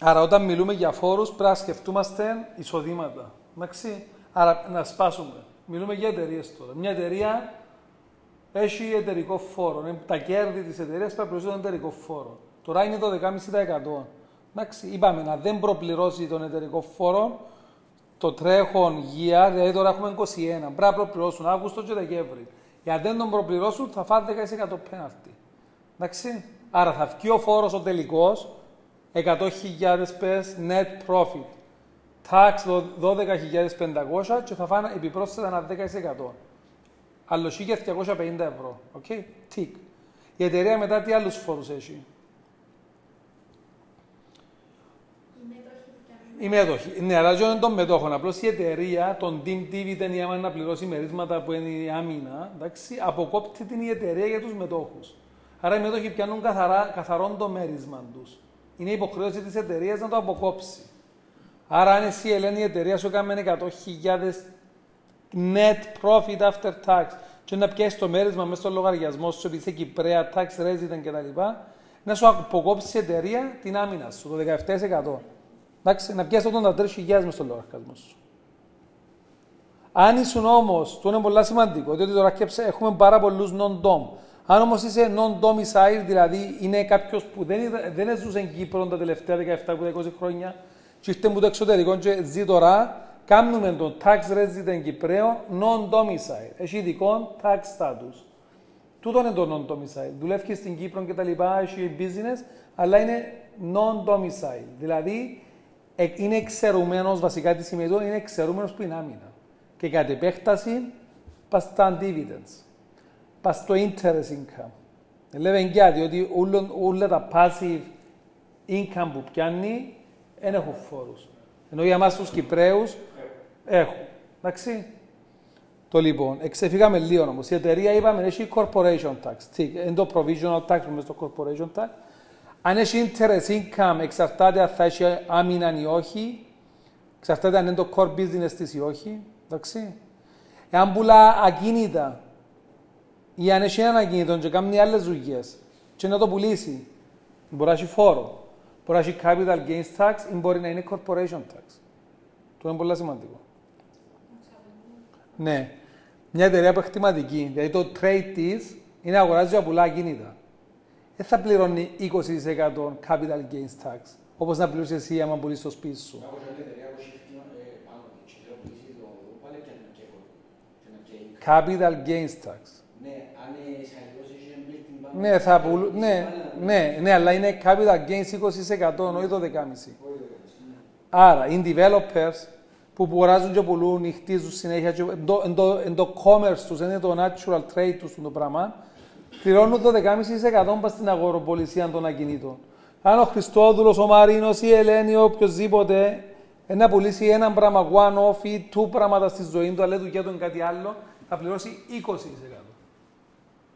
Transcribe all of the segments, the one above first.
Άρα όταν μιλούμε για φόρους πρέπει να σκεφτούμαστε εισοδήματα. Εντάξει; Άρα να σπάσουμε. Μιλούμε για εταιρείες τώρα. Μια εταιρεία έχει εταιρικό φόρο. Ε, τα κέρδη της εταιρείας πρέπει να πληρώσουν εταιρικό φόρο. Τώρα είναι το 12,5%. Εντάξει, είπαμε να δεν προπληρώσει τον εταιρικό φόρο το τρέχον γεια, δηλαδή τώρα έχουμε 21. Πρέπει να προπληρώσουν Αύγουστο και Δεκέμβρη. Γιατί δεν τον προπληρώσουν θα φάνε 10% πέναλτι. Εντάξει. Άρα θα βγει ο φόρος ο τελικός 100.000 πες net profit. Tax 12.500 και θα φάνε επιπρόσθετα ένα 10%. Άλλος 1.250 ευρώ. Okay. Tick. Η εταιρεία μετά τι άλλους φόρους έχει; Η μέτοχη. Ναι, αλλά δεν των μετόχων. Απλώς η εταιρεία, τον team dividend ή άμα να πληρώσει μερίσματα που είναι η άμυνα, εντάξει, αποκόπτει την η εταιρεία για τους μετόχους. Άρα οι μέτοχοι πιάνουν καθαρά, καθαρόν το μέρισμα τους. Είναι υποχρέωση της εταιρείας να το αποκόψει. Άρα, αν εσύ, Ελένη, η εταιρεία σου έκανε 100.000 net profit after tax και να πιάσεις το μέρισμα μέσα στο λογαριασμό σου, επειδή είσαι Κυπρέα, tax resident κτλ., να σου αποκόψει η εταιρεία την άμυνα σου, το 17%. Εντάξει, να πιάσεις 83.000 μέσα στο λογαριασμό σου. Αν ήσουν όμως, το είναι πολύ σημαντικό, διότι τώρα έχουμε πάρα πολλούς non-dom. Αν όμως είσαι non-domicile, δηλαδή είναι κάποιος που δεν, δεν ζούσε στην Κύπρο τα τελευταία 17-20 χρόνια, και ήρθε μου το εξωτερικό και ζει τώρα, κάνουμε τον tax resident Κυπρέο non-domicile. Έχει ειδικό tax status. Τούτο είναι το non-domicile. Δουλεύει στην Κύπρο και τα λοιπά, έχει business, αλλά είναι non-domicile. Δηλαδή, ε, είναι εξαιρουμένος, βασικά τι σημαίνει είναι εξαιρουμένο που είναι άμυνα. Και κατ' επέκταση, πας στα dividends, πα στο interest income. Λέμε γιατί, ότι όλα τα passive income που πιάνει δεν έχουν φόρους. Ενώ για εμάς τους Κυπρέου έχουν. Εντάξει. Το λοιπόν, εξεφύγαμε λίγο όμως. Η εταιρεία είπαμε έχει corporation tax. Τι, είναι το provisional tax που στο corporation tax. Αν έχει interest income, εξαρτάται αν θα έχει άμυνα ή όχι. Εξαρτάται αν είναι το core business της ή όχι. Εντάξει. Εάν πουλά ακίνητα ή αν έχει ένα ακίνητο και κάνει άλλες δουλειές και να το πουλήσει, μπορεί να έχει φόρο, μπορεί να έχει capital gains tax ή μπορεί να είναι corporation tax. Το είναι πολύ σημαντικό. Ναι. Μια εταιρεία παιχτηματική, δηλαδή το trade της είναι αγοράζει και πουλά ακίνητα δεν θα πληρώνει 20% capital gains tax, όπως να πληρώσει εσύ άμα πουλήσεις το σπίτι σου. Capital gains tax. Ναι, θα πουλ... ναι, ναι, ναι, αλλά είναι capital gains 20% όχι το 10,5%. Άρα, οι developers που αγοράζουν και πουλούν, χτίζουν συνέχεια, εν το commerce τους, είναι το natural trade τους το πράγμα, πληρώνουν το 12,5% στην αγοροπολισία των ακινήτων. Αν ο Χριστόδουλος, ο Μαρίνος, η Ελένη, οποιοδήποτε να πουλήσει ένα πράγμα one-off ή two πράγματα στη ζωή του, αλλά δουλειά του είναι κάτι άλλο, θα πληρώσει 20%.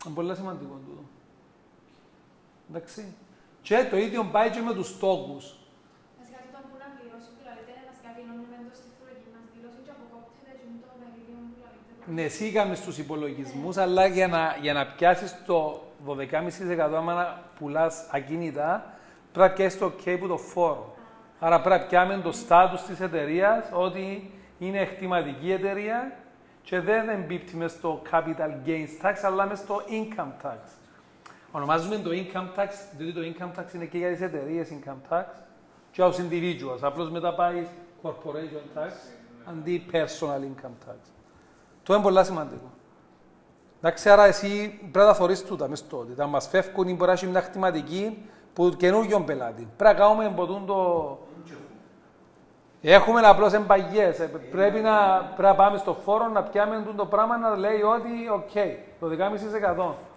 Είναι πολύ σημαντικό τούτο. Εντάξει. Και το ίδιο πάει και με τους τόκου. Ναι, σίγαμε στους υπολογισμούς, αλλά για να, για να πιάσεις το 12,5% άμα να πουλάς ακίνητα, πρέπει να πιάσεις το OK που το φόρο. Άρα πρέπει να πιάμε το στάτους της εταιρείας ότι είναι εκτιματική εταιρεία και δεν εμπίπτει μες στο capital gains tax, αλλά μες στο income tax. Ονομάζουμε το income tax, διότι το income tax είναι και για τις εταιρείες income tax και ως individuals. Απλώς μετά πάει corporation tax αντί personal income tax. Το είναι πολύ σημαντικό. Εντάξει, άρα εσύ πρέπει να θωρείς τούτα μες τότε. Θα μας φεύγουν ή μπορεί να έχει μια κτηματική που καινούργιον πελάτη. Πρέπει να κάνουμε ποτούν το... Έχουμε απλώς εμπαγιέ. Ε, πρέπει να, πρέπει να πάμε στο φόρο να πιάμε το πράγμα να λέει ότι οκ, το 10,5%.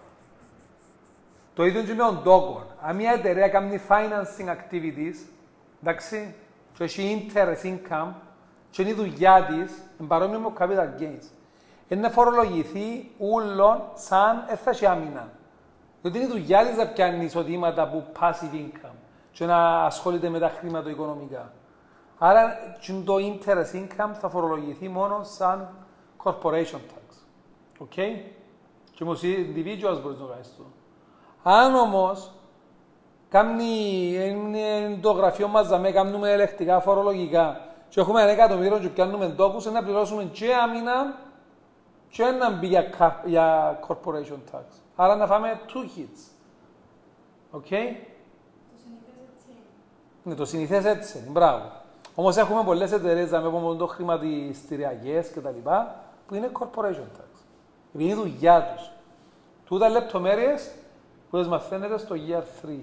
Το ίδιο και με τον τόκο. Αν μια εταιρεία κάνει financing activities, εντάξει, και έχει interest income, και είναι η δουλειά της, παρόμοιο με capital gains είναι να φορολογηθεί ούλον σαν έκτακτη άμυνα. Διότι είναι η δουλειά της να πιάνει εισοδήματα από passive income και να ασχολείται με τα χρηματοοικονομικά. Άρα το interest income θα φορολογηθεί μόνο σαν corporation tax. OK; Okay? Και όμως οι individuals μπορείς να κάνεις το. Αν όμως κάνει είναι το γραφείο μας, δαμέ, κάνουμε ελεγκτικά φορολογικά και έχουμε ένα εκατομμύριο και πιάνουμε τόκους, να πληρώσουμε και άμυνα και να μπει για, κα- για corporation tax. Άρα να φάμε two hits. OK; Το συνήθως έτσι είναι. Ναι, το συνηθές έτσι είναι. Μπράβο. Όμως έχουμε πολλές εταιρείες να πούμε το χρηματιστηριακές κτλ. που είναι corporation tax. Επειδή είναι η δουλειά τους. Τούτα λεπτομέρειες που τι μαθαίνετε στο year 3.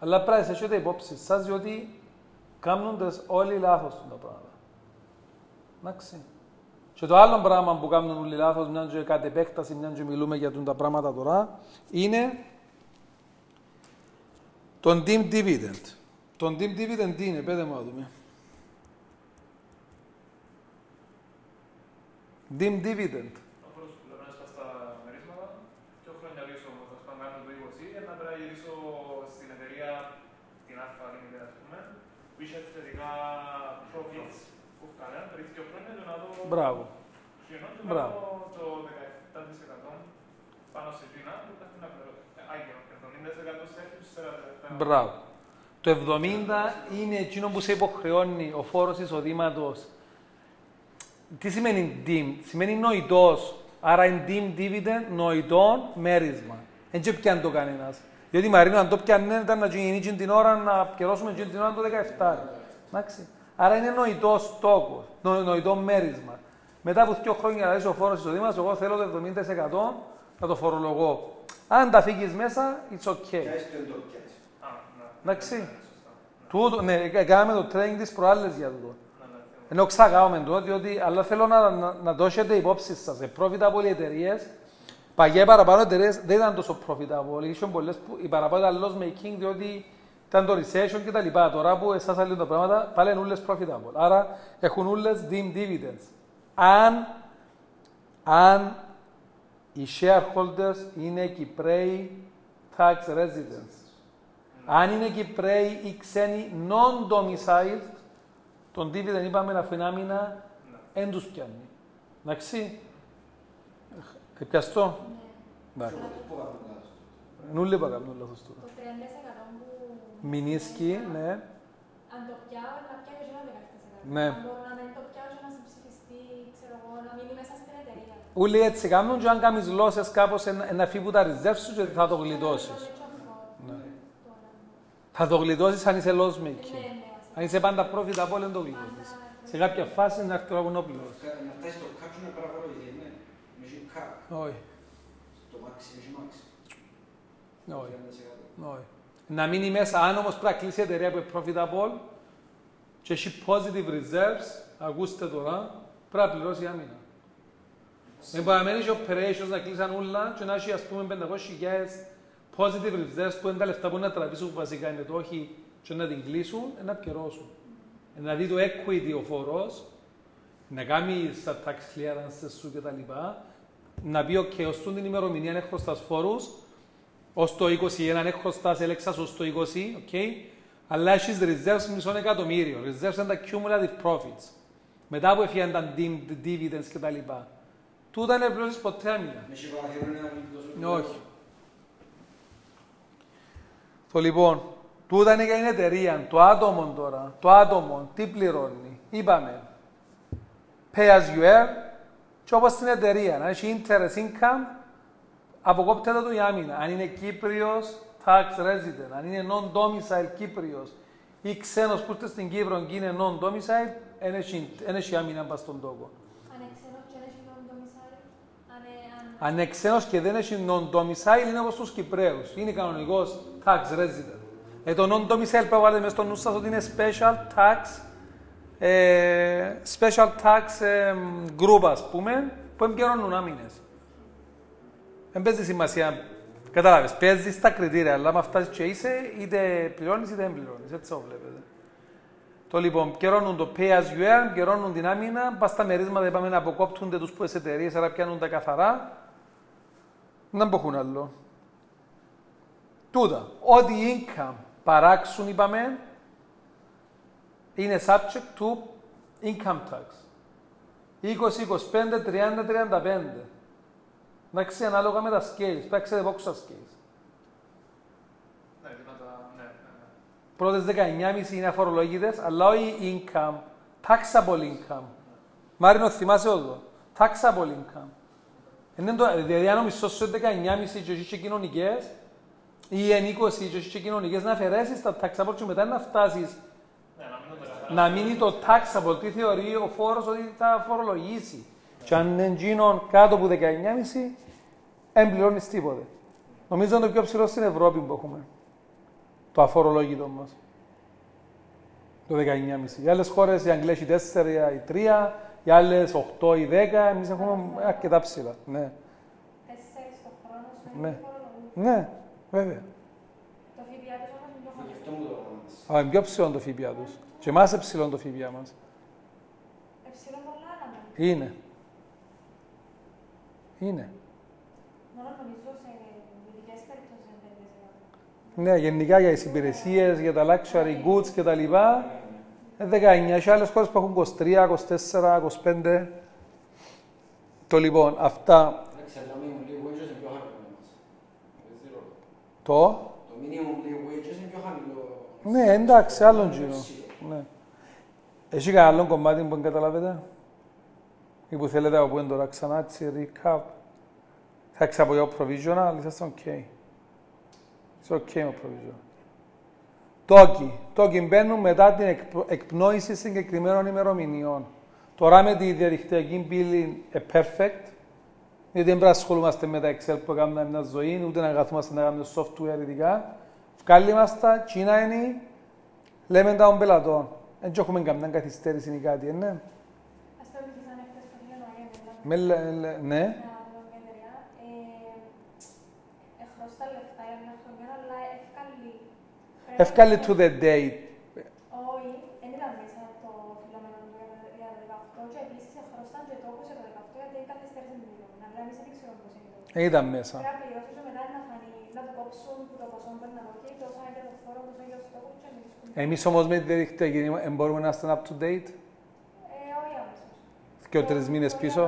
Αλλά πρέπει να έχετε υπόψη σας διότι κάνουν όλοι λάθος τα πράγματα. Εντάξει. Και το άλλο πράγμα που κάνουν όλοι λάθος, μια και κατ' επέκταση, μια και μιλούμε για τα πράγματα τώρα, είναι τον deemed dividend. Τον deemed dividend τι είναι, πέτε μου να δούμε. Deemed dividend. Ο φόρος που πληρώνεις στα μερίσματα, πιο χρόνια πίσω όμως, θα σπάνε κάνω το 20, ένα πρέπει να γυρίσω στην εταιρεία την Alpha Limited, ας πούμε, που είχε θετικά profits που φτάναν πριν δύο χρόνια και να δω Μπράβο. κοινό και να Μπράβο. δω το 17% πάνω σε εκείνα που θα την απληρώ. Άγιο, 70% σε έφυγες, 40% Μπράβο. Το 70 είναι εκείνο που σε υποχρεώνει ο φόρος εισοδήματος. Τι σημαίνει deemed, σημαίνει νοητός. Άρα είναι deemed dividend, νοητό μέρισμα. Δεν και πιάνει το κανένας. Διότι η Μαρίνο αν το πιάνε ήταν να γίνει εκείνη την ώρα να πιερώσουμε εκείνη την ώρα το 17. Εντάξει. Άρα είναι νοητός στόχο, νο, νοητό μέρισμα. Μετά από δύο χρόνια να ο φόρος εισοδήματο, εγώ θέλω το 70% να το φορολογώ. Αν τα φύγεις μέσα, it's okay. Πιάσεις το εν το πιάσεις. Α, ναι. Εντάξει. Ναι, σωστά. Τούτο, ναι, κα- κάναμε το training της προάλλες για τούτο. Ναι, ναι, ναι. Ενώ ξαγάμε το, διότι, αλλά θέλω να, να, να το έχετε υπόψη σας. Σε profitable εταιρείες, παγιά οι παραπάνω εταιρείες δεν ήταν τόσο profitable. Είχαν πολλές που οι παραπάνω ήταν loss making, διότι ήταν το recession και τα λοιπά. Τώρα που εσάς αλληλούν τα πράγματα, πάλι είναι όλες profitable. Άρα έχουν όλες deemed dividends. Αν, αν οι shareholders είναι Κυπρέοι tax residents. Αν είναι Κυπρέοι ή ξένοι non-domiciled, τον dividend είπαμε να φύγει άμυνα, Ναι. δεν τους πιάνει. Εντάξει. Ε, Πιαστώ. Ναι. Εντάξει. Αυτό που κάνουμε λάθος. Νουλί είπα κάνω λάθος Το τώρα. 30% που... Μινίσκι, ναι. Αν το πιάω, να πιάω και ένα 17%. Ναι. Αν μπορώ να μην το πιάω και να συμψηφιστεί, ξέρω εγώ, να μείνει μέσα στην εταιρεία. Ούλοι έτσι κάνουν και αν κάνεις λόσες κάπως να- να φύγουν τα reserves σου και θα το γλιτώσεις. Ναι. Θα το γλιτώσεις αν είσαι loss making. Αν είσαι πάντα profitable δεν το γλιτώσεις. Σε κάποια φάση να έρθει το να πληρώσεις. Κα- Να φτάσεις στο κάτσο να παραπολογηθεί, ναι. Με έχει κάπ. Όχι, Το μάξι, έχει μάξι. όχι. 30%. Όχι. Να μείνει μέσα, αν όμως πρέπει να κλείσει η εταιρεία που είναι profitable και έχει positive reserves, ακούστε τώρα, πρέπει να πληρώσει άμυνα. Δεν μπορεί να μένει και operations να κλείσαν όλα και να έχει ας πούμε 500.000 positive reserves που είναι τα λεφτά που να τραβήσουν που βασικά είναι το όχι και να την κλείσουν, ε, να πληρώσουν. Ε, Να δει το equity ο φόρος, να κάνει στα tax clearances σου κτλ. Να πει, ok, ως τούντην ημερομηνία εν χρωστάς φόρους, Ως το 21 εν χρωστάς, έλεγξα ως το 20, οκ. Αλλά έχεις reserves μισό εκατομμύριο. Reserves είναι τα cumulative profits. Μετά που έφυγαν τα deemed dividends κτλ. Τούτα είναι πλώσεις ποτέ άμυνα. Με έχει παραθυρώνει να μην δώσω Ναι, όχι. Το λοιπόν, τούτα είναι για την εταιρεία. Το άτομο τώρα, το άτομο, τι πληρώνει. Είπαμε, pay as you earn και όπως στην εταιρεία, να έχει interest income, αποκόπτεται του η άμυνα. Αν είναι Κύπριος, tax resident, αν είναι non-domicile Κύπριος ή ξένος που είστε στην Κύπρο και είναι non-domicile, δεν έχει άμυνα πας στον τόπο. Αν εξένος και δεν έχει τον domicile, αν, ε, αν, Αν είναι ξένος και δεν έχει non-domicile, είναι όπως τους Κυπρέους. Είναι κανονικός tax resident. Ε, το non-domicile πρέπει να βάλετε μέσα στο νου σας ότι είναι special tax, ε, special tax ε, group, ας πούμε, που εμπειρώνουν άμυνες. Δεν παίζεις σημασία. Κατάλαβες, παίζεις τα κριτήρια, αλλά με φτάσεις και είσαι, είτε πληρώνεις είτε δεν πληρώνεις. Έτσι το βλέπετε. Το λοιπόν, καιρώνουν το pay as you earn, καιρώνουν την άμυνα, πας στα μερίσματα, είπαμε να αποκόπτονται τους που εταιρείες, άρα πιάνουν τα καθαρά. Δεν μπορούν άλλο. Τούτα, ό,τι income παράξουν, είπαμε, είναι subject to income tax. 20, 25, 30, 35. Εντάξει, ανάλογα με τα scales. Πρέπει να ξέρετε πόξα scales. Ναι, και να τα- ναι. πρώτες 19,5 είναι αφορολόγητες, αλλά όχι income, taxable income. Μάρινο, θυμάσαι εδώ. Taxable income. Είναι το, δηλαδή αν ο μισθός σου είναι 19,5 και έχεις και κοινωνικές, ή εν 20 και έχεις και κοινωνικές, να αφαιρέσεις τα taxable και μετά να φτάσεις Ναι, να μην το μεταφέρω. να μείνει το taxable, τι θεωρεί ο φόρος ότι θα φορολογήσει. Και αν είναι γίνον κάτω από 19,5, δεν πληρώνεις τίποτε. Νομίζω είναι το πιο ψηλό στην Ευρώπη που έχουμε. Το αφορολόγητο μας. Το 19,5. Οι άλλες χώρες, οι Αγγλές, οι 4, οι 3, οι άλλες 8 ή 10, εμείς έχουμε αρκετά ψηλά. Ναι, Τέσσερις το χρόνο σου Ναι. είναι φορολογούμενο. ναι βέβαια. Το ΦΠΑ τους όμως είναι πιο Γι' χαμηλό. αυτό μου το έκανες. Αλλά είναι πιο ψηλό το ΦΠΑ τους. Και εμάς είναι ψηλό το ΦΠΑ μας. Εψηλό πολλά να Είναι. Είναι. Μόνο νομίζω σε ειδικές περιπτώσεις είναι 5%. Ναι, γενικά για τις υπηρεσίες, για τα luxury goods και τα λοιπά, είναι 19. Έχει άλλες χώρες που έχουν 23, 24, 25. Το λοιπόν, αυτά, Εντάξει, αλλά το minimum living wages είναι πιο χαμηλό εμάς. Παίζει ρόλο. το, Το minimum living wages είναι πιο χαμηλό. ναι, εντάξει, άλλον Είναι γύρω. ψηλό. Ναι. Έχει κανένα άλλο κομμάτι που δεν καταλάβετε, ή που θέλετε από πού είναι τώρα ξανά, έτσι, recap. Θα ξαπω για provisional, είσαστε ok. Είσαι ok με provisional. Τόκι. Τόκι μπαίνουν μετά την εκπ- εκπνόηση συγκεκριμένων ημερομηνιών. Τώρα με τη διαδικτυακή πύλη ε, perfect, γιατί δεν πρέπει να ασχολούμαστε με τα Excel που κάνουμε μια ζωή, ούτε να καθόμαστε να κάνουμε software ειδικά. Βγάλει μας τα, Κίνα είναι, λέμε τα των πελατών. Δεν έχουμε καμιά καθυστέρηση ή κάτι, ε, ναι. Ας το έπαιξαν χτες το Ιανουάριο, δηλαδή. Με, λέ- λέ- ναι. Μια ατομική εταιρεία. Ε, εχρώστα λεφτά για μια χρονιά, αλλά εύκαλη. Εύκαλε to the date. Όχι, δεν ήταν μέσα το φιλομένο του για το 18 και επίσης εχρώσταν και το για το 18 γιατί καθυστέρησε την πληρωμή. Αλλά εμείς δεν ξέρουμε πώς είναι το. Ε, Ήταν μέσα. Πρέπει να πληρώσεις και μετά να φανεί, να το κόψουν που το ποσό μπορεί να δοκεί, τόσα είναι το φόρο, τόσα είναι το στόχος και εμείς κουμπί. Εμείς όμως με τη διαδικτυακή ε, μπορούμε να είμαστε up to date; Ε, όχι άμεσος. Και ο τρεις μήνες Όχι πίσω;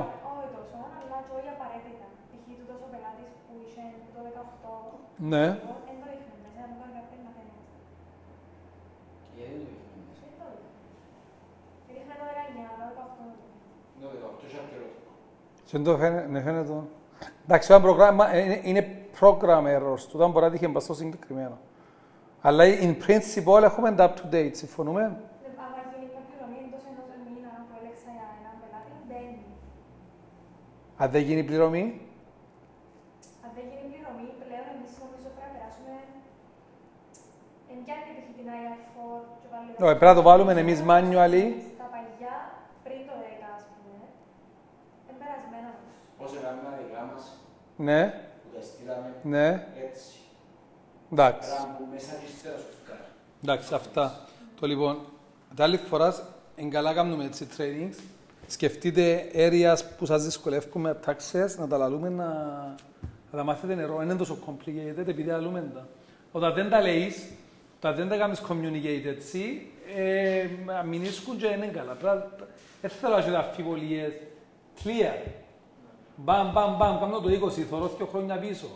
Το φαίνεται, ναι, φαίνεται. Εντάξει, ένα πρόγραμμα, ε, είναι, είναι program errors. Τούτα μπορεί να τύχει μπας στο συγκεκριμένο. Αλλά in principle έχουμε τα up to date, συμφωνούμε; Δεν- Άμα γίνει μια πληρωμή εντός ενός μήνα που έλεξα για έναν πελάτη, μπαίνει. Αν δεν γίνει πληρωμή, Αν δεν γίνει πληρωμή, πλέον εμείς νομίζω πρέπει να περάσουμε. Εν κι αν υπήρχε την IR4 και πάλι. Όχι, πρέπει να το βάλουμε εμείς manually. Τα παγιά πριν το 10, ας πούμε. Είναι περασμένα τους. Πώς έκαναμε τα δικά μας, ναι, που τα στείλαμε ναι, έτσι. εντάξει. Άρα που μέσα και ύστερα σου φτιάχνει. Εντάξει, αυτά. Το λοιπόν, τα άλλη φορά, εν καλά κάνουμε έτσι trainings, σκεφτείτε areas που σας δυσκολεύουν με taxes, να τα λαλούμε να, να τα μάθετε νερό. Δεν είναι τόσο complicated, επειδή λαλούμε τα. Όταν δεν τα λέεις, όταν δεν τα κάνεις communicate έτσι, ε, μηνίσκουν και είναι καλά. Πρέπει να- Δεν θέλω να έχετε αμφιβολίες. Clear. Μπαμ, μπαμ, μπαμ, κάνω το 20, θωρώ δύο χρόνια πίσω.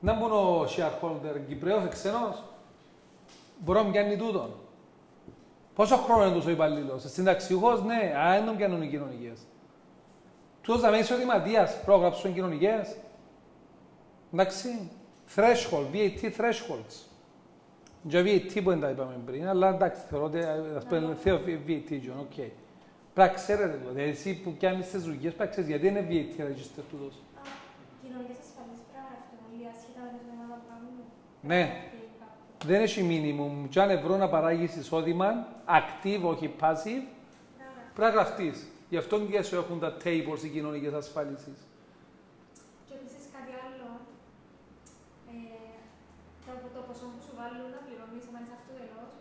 Να μπουν ο shareholder, Κυπρέος, ξένος, μπορώ να μου πιάνει τούτον. Πόσο χρόνο είναι τόσο υπαλλήλος, συνταξιούχος, ναι, α, δεν τον πιάνουν οι κοινωνικές. Τούτος θα με εισοδηματίας, πρόγραψουν κοινωνικές. Εντάξει, threshold, VAT thresholds. Για VAT που δεν τα είπαμε πριν, αλλά εντάξει, θεωρώ ότι ας πούμε θέλω VAT, John, OK. Πρέπει να ξέρετε το, δηλαδή εσύ που πιάνεις τις δουλειές πρέπει να ξέρεις γιατί είναι VAT register τούτος. Α, κοινωνικές ασφαλίσεις πρέπει να γραφτούν όλοι ασχετά με το θέμα που κάνουμε. Ναι. Αυτή η κάπου. Δεν έχει minimum. Και αν ευρώ να παράγεις εισόδημα, active, όχι passive, Πρέπει να γραφτούν. πρέπει να γραφτείς. Γι' αυτό και σου έχουν τα tables οι κοινωνικές ασφάλισης. Και επίσης κάτι άλλο, ε, το, το ποσό που σου βάλουν να πληρώνεις αν είσαι αυτοδελώς,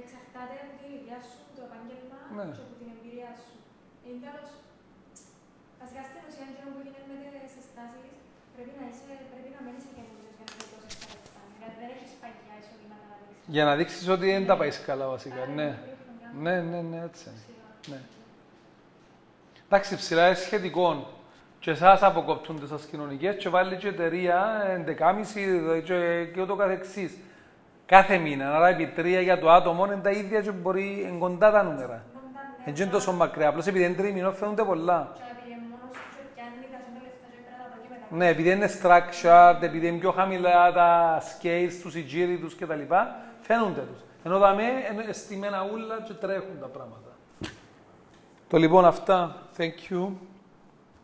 εξαρτάται από την ηλικία σου, το επάγγελμα Ναι. και από την εμπειρία σου. Εν τέλος, βασικά στην ουσία εκείνο που γίνεται με τις συστάσεις, πρέπει να, είσαι, πρέπει να μένεις καινούργιος για να πληρώσεις τα λεφτά. Δηλαδή δεν έχεις παγιά εισοδήματα να δείξεις. Για να δείξεις ότι δεν τα πάεις καλά βασικά. Άρα, Ναι, πριν χρονιά, ναι, ναι, ναι, έτσι. είναι. ψηλά. Ναι. Εντάξει, ψηλά είναι σχετικό. Και εσάς αποκοπτούν τις κοινωνικές και βάλει και εταιρεία 11,5 και, και ούτω καθεξής. Κάθε μήνα. Άρα επί τρία για το άτομο είναι τα ίδια και μπορεί εν κοντά τα νούμερα. Δεν είναι τόσο μακριά. Απλώς επειδή είναι τρίμηνο φαίνονται πολλά. Και επειδή είναι μόνος τους και πιάνει τα ζώντα λεφτά και πρέπει να τα πω και μετά. Ναι, επειδή είναι structured, επειδή είναι πιο χαμηλά τα scales τους, οι τζίροι τους κτλ. Φαίνονται τους. Ενώ τα με είναι στημένα ούλα και τρέχουν τα πράγματα. Το λοιπόν αυτά. Thank you.